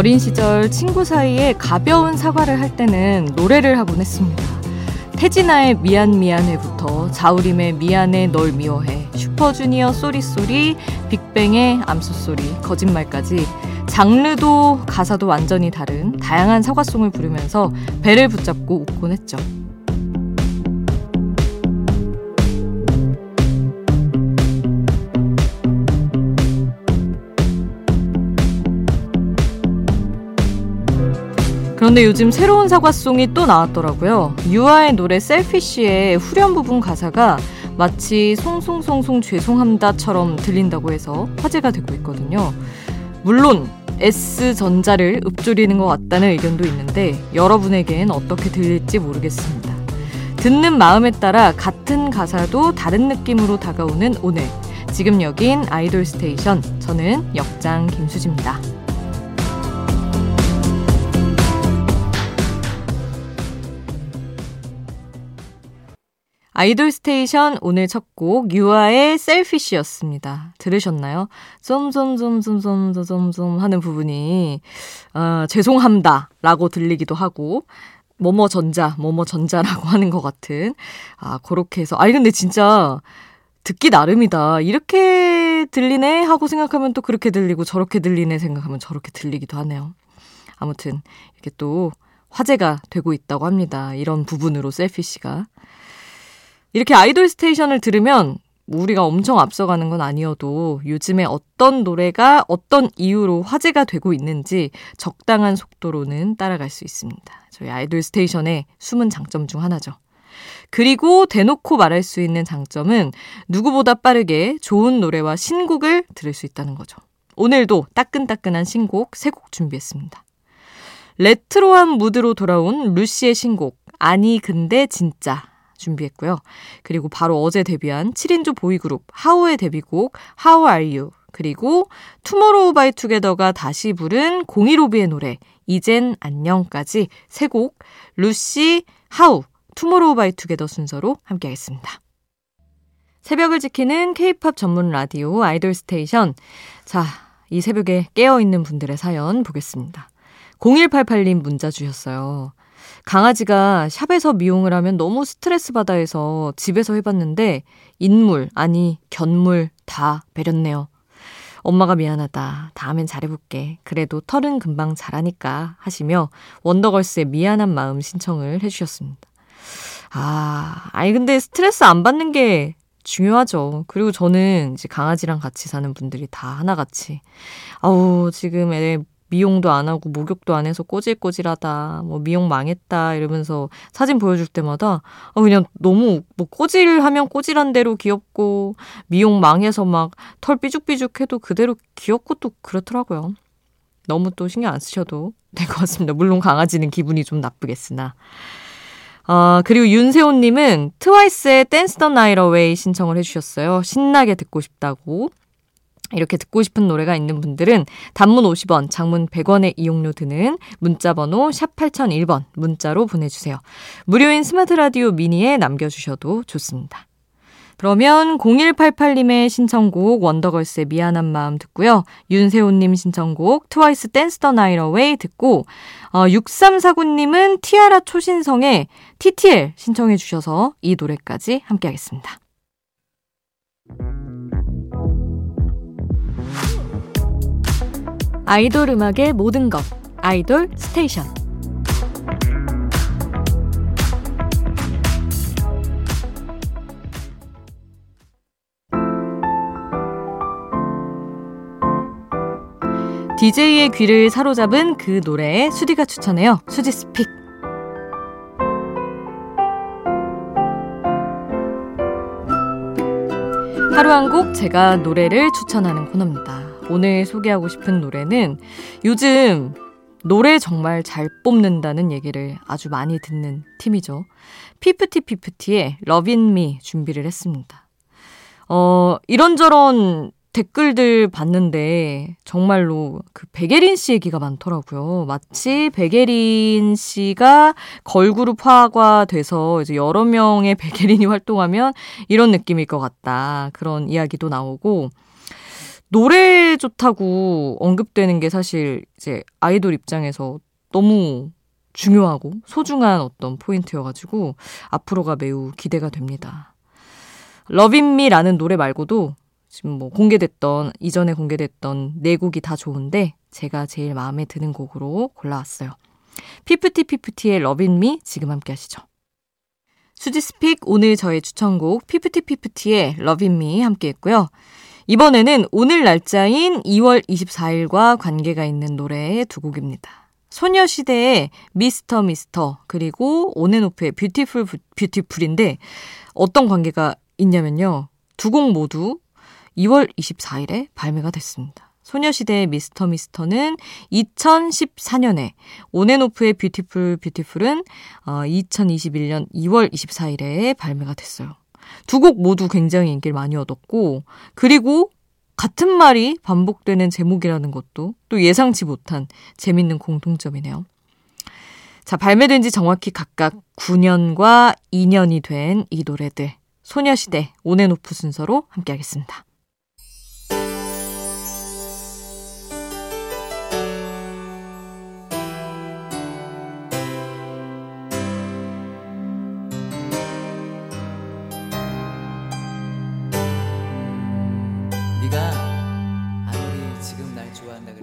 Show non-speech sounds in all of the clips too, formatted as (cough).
어린 시절 친구 사이에 가벼운 사과를 할 때는 노래를 하곤 했습니다. 태진아의 미안 미안해부터 자우림의 미안해 널 미워해 슈퍼주니어 Sorry Sorry 빅뱅의 I'm so sorry 거짓말까지 장르도 가사도 완전히 다른 다양한 사과송을 부르면서 배를 붙잡고 웃곤 했죠. 그런데 요즘 새로운 사과송이 또 나왔더라고요. 유아의 노래 셀피쉬의 후렴 부분 가사가 마치 송송송송 죄송합니다처럼 들린다고 해서 화제가 되고 있거든요. 물론 S전자를 읊조리는 것 같다는 의견도 있는데 여러분에겐 어떻게 들릴지 모르겠습니다. 듣는 마음에 따라 같은 가사도 다른 느낌으로 다가오는 오늘. 지금 여긴 아이돌 스테이션. 저는 역장 김수지입니다. 아이돌 스테이션 오늘 첫 곡 유아의 셀피쉬였습니다. 들으셨나요? 쏨쏨쏨쏨쏨쏨쏨 하는 부분이 어, 죄송합니다 라고 들리기도 하고 뭐뭐 전자 뭐뭐 전자라고 (laughs) 하는 것 같은 아 그렇게 해서 아니 근데 진짜 듣기 나름이다 이렇게 들리네 하고 생각하면 또 그렇게 들리고 저렇게 들리네 생각하면 저렇게 들리기도 하네요. 아무튼 이렇게 또 화제가 되고 있다고 합니다. 이런 부분으로 셀피씨가. 이렇게 아이돌 스테이션을 들으면 우리가 엄청 앞서가는 건 아니어도 요즘에 어떤 노래가 어떤 이유로 화제가 되고 있는지 적당한 속도로는 따라갈 수 있습니다. 저희 아이돌 스테이션의 숨은 장점 중 하나죠. 그리고 대놓고 말할 수 있는 장점은 누구보다 빠르게 좋은 노래와 신곡을 들을 수 있다는 거죠. 오늘도 따끈따끈한 신곡 3곡 준비했습니다. 레트로한 무드로 돌아온 루시의 신곡 아니 근데 진짜 준비했고요. 그리고 바로 어제 데뷔한 7인조 보이그룹 하우의 데뷔곡 How Are You 그리고 투모로우 바이 투게더가 다시 부른 015B의 노래 이젠 안녕까지 세 곡 루시, 하우, 투모로우 바이 투게더 순서로 함께하겠습니다. 새벽을 지키는 케이팝 전문 라디오 아이돌 스테이션. 자, 이 새벽에 깨어있는 분들의 사연 보겠습니다. 0188님 문자 주셨어요. 강아지가 샵에서 미용을 하면 너무 스트레스 받아 해서 집에서 해봤는데 인물, 아니, 견물 다 배렸네요. 엄마가 미안하다. 다음엔 잘해볼게. 그래도 털은 금방 자라니까 하시며 원더걸스의 미안한 마음 신청을 해주셨습니다. 아, 아니, 근데 스트레스 안 받는 게 중요하죠. 그리고 저는 이제 강아지랑 같이 사는 분들이 다 하나같이, 아우, 지금 애 미용도 안 하고 목욕도 안 해서 꼬질꼬질하다. 뭐 미용 망했다 이러면서 사진 보여줄 때마다 어 그냥 너무 뭐 꼬질하면 꼬질한 대로 귀엽고 미용 망해서 막 털 삐죽삐죽해도 그대로 귀엽고 또 그렇더라고요. 너무 또 신경 안 쓰셔도 될 것 같습니다. 물론 강아지는 기분이 좀 나쁘겠으나. 아, 그리고 윤세호님은 트와이스의 Dance The Night Away 신청을 해주셨어요. 신나게 듣고 싶다고. 이렇게 듣고 싶은 노래가 있는 분들은 단문 50원, 장문 100원의 이용료 드는 문자번호 샵 8001번 문자로 보내주세요. 무료인 스마트 라디오 미니에 남겨주셔도 좋습니다. 그러면 0188님의 신청곡 원더걸스의 미안한 마음 듣고요. 윤세호님 신청곡 트와이스 Dance The Night Away 듣고 어, 6349님은 티아라 초신성의 TTL 신청해 주셔서 이 노래까지 함께 하겠습니다. 아이돌 음악의 모든 것 아이돌 스테이션 DJ의 귀를 사로잡은 그 노래에 수디가 추천해요. 수디's pick. 하루 한 곡 제가 노래를 추천하는 코너입니다. 오늘 소개하고 싶은 노래는 요즘 노래 정말 잘 뽑는다는 얘기를 아주 많이 듣는 팀이죠. 피프티 피프티의 Lovin' Me 준비를 했습니다. 어, 이런저런 댓글들 봤는데 정말로 그 백예린 씨 얘기가 많더라고요. 마치 백예린 씨가 걸그룹화가 돼서 이제 여러 명의 백예린이 활동하면 이런 느낌일 것 같다. 그런 이야기도 나오고 노래 좋다고 언급되는 게 사실 이제 아이돌 입장에서 너무 중요하고 소중한 어떤 포인트여가지고 앞으로가 매우 기대가 됩니다. Lovin' Me라는 노래 말고도 지금 뭐 공개됐던 이전에 공개됐던 네 곡이 다 좋은데 제가 제일 마음에 드는 곡으로 골라왔어요. 피프티 피프티의 Lovin' Me 지금 함께 하시죠. 수지's Pick 오늘 저의 추천곡 피프티 피프티의 Lovin' Me 함께 했고요. 이번에는 오늘 날짜인 2월 24일과 관계가 있는 노래 두 곡입니다. 소녀시대의 미스터 미스터 그리고 온앤오프의 Beautiful 뷰티풀인데 어떤 관계가 있냐면요. 두 곡 모두 2월 24일에 발매가 됐습니다. 소녀시대의 미스터 미스터는 2014년에 온앤오프의 뷰티풀 뷰티풀은 2021년 2월 24일에 발매가 됐어요. 두 곡 모두 굉장히 인기를 많이 얻었고 그리고 같은 말이 반복되는 제목이라는 것도 또 예상치 못한 재밌는 공통점이네요. 자, 발매된 지 정확히 각각 9년과 2년이 된 이 노래들. 소녀시대 온앤오프 순서로 함께 하겠습니다.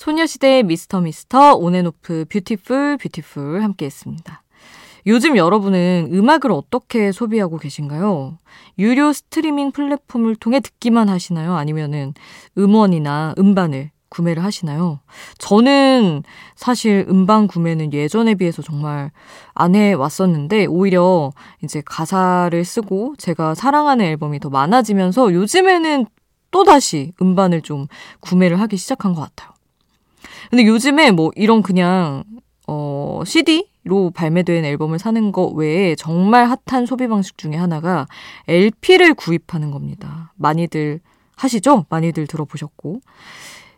소녀시대의 미스터 미스터 온앤오프 Beautiful Beautiful 함께 했습니다. 요즘 여러분은 음악을 어떻게 소비하고 계신가요? 유료 스트리밍 플랫폼을 통해 듣기만 하시나요? 아니면은 음원이나 음반을 구매를 하시나요? 저는 사실 음반 구매는 예전에 비해서 정말 안 해왔었는데, 오히려 이제 가사를 쓰고 제가 사랑하는 앨범이 더 많아지면서 요즘에는 또다시 음반을 좀 구매를 하기 시작한 것 같아요. 근데 요즘에 뭐 이런 그냥 어 CD로 발매된 앨범을 사는 것 외에 정말 핫한 소비 방식 중에 하나가 LP를 구입하는 겁니다. 많이들 하시죠? 많이들 들어보셨고.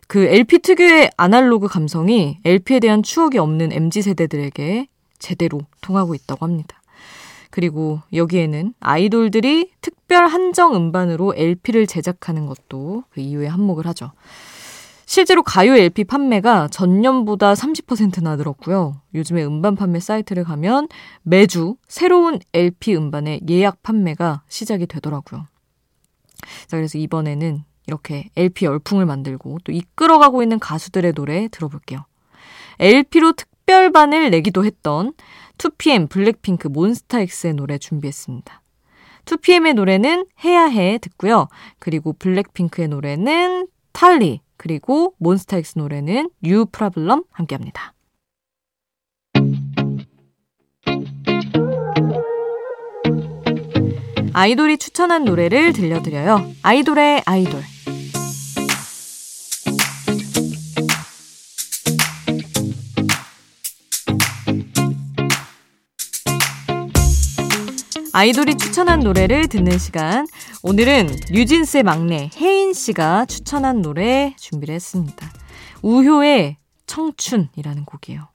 그 LP 특유의 아날로그 감성이 LP에 대한 추억이 없는 MZ 세대들에게 제대로 통하고 있다고 합니다. 그리고 여기에는 아이돌들이 특별 한정 음반으로 LP를 제작하는 것도 그 이유에 한몫을 하죠. 실제로 가요 LP 판매가 전년보다 30%나 늘었고요. 요즘에 음반 판매 사이트를 가면 매주 새로운 LP 음반의 예약 판매가 시작이 되더라고요. 자, 그래서 이번에는 이렇게 LP 열풍을 만들고 또 이끌어가고 있는 가수들의 노래 들어볼게요. LP로 특별반을 내기도 했던 2PM, 블랙핑크, 몬스타엑스의 노래 준비했습니다. 2PM의 노래는 해야 해 듣고요. 그리고 블랙핑크의 노래는 탈리, 그리고 몬스타엑스 노래는 You Problem 함께 합니다. 아이돌이 추천한 노래를 들려드려요. 아이돌의 아이돌. 아이돌이 추천한 노래를 듣는 시간. 오늘은 뉴진스의 막내 혜인 씨가 추천한 노래 준비를 했습니다. 우효의 청춘이라는 곡이에요.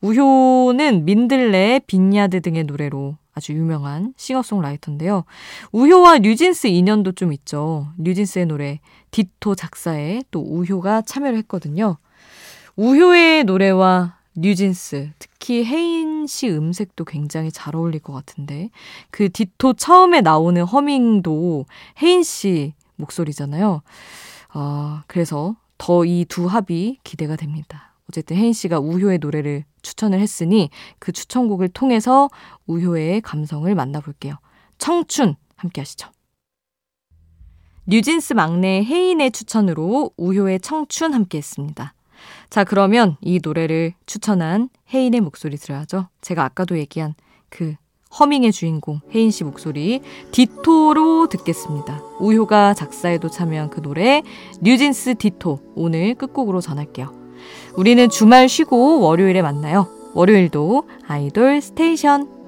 우효는 민들레, Vineyard 등의 노래로 아주 유명한 싱어송라이터인데요. 우효와 뉴진스 인연도 좀 있죠. 뉴진스의 노래 Ditto 작사에 또 우효가 참여를 했거든요. 우효의 노래와 뉴진스, 특히 혜인 씨 음색도 굉장히 잘 어울릴 것 같은데 그 디토 처음에 나오는 허밍도 혜인 씨 목소리잖아요. 아, 그래서 더 이 두 합이 기대가 됩니다. 어쨌든 혜인 씨가 우효의 노래를 추천을 했으니 그 추천곡을 통해서 우효의 감성을 만나볼게요. 청춘 함께 하시죠. 뉴진스 막내 혜인의 추천으로 우효의 청춘 함께 했습니다. 자, 그러면 이 노래를 추천한 혜인의 목소리 들어야죠. 제가 아까도 얘기한 그 허밍의 주인공 혜인 씨 목소리 Ditto로 듣겠습니다. 우효가 작사에도 참여한 그 노래 뉴진스 Ditto 오늘 끝곡으로 전할게요. 우리는 주말 쉬고 월요일에 만나요. 월요일도 아이돌 Station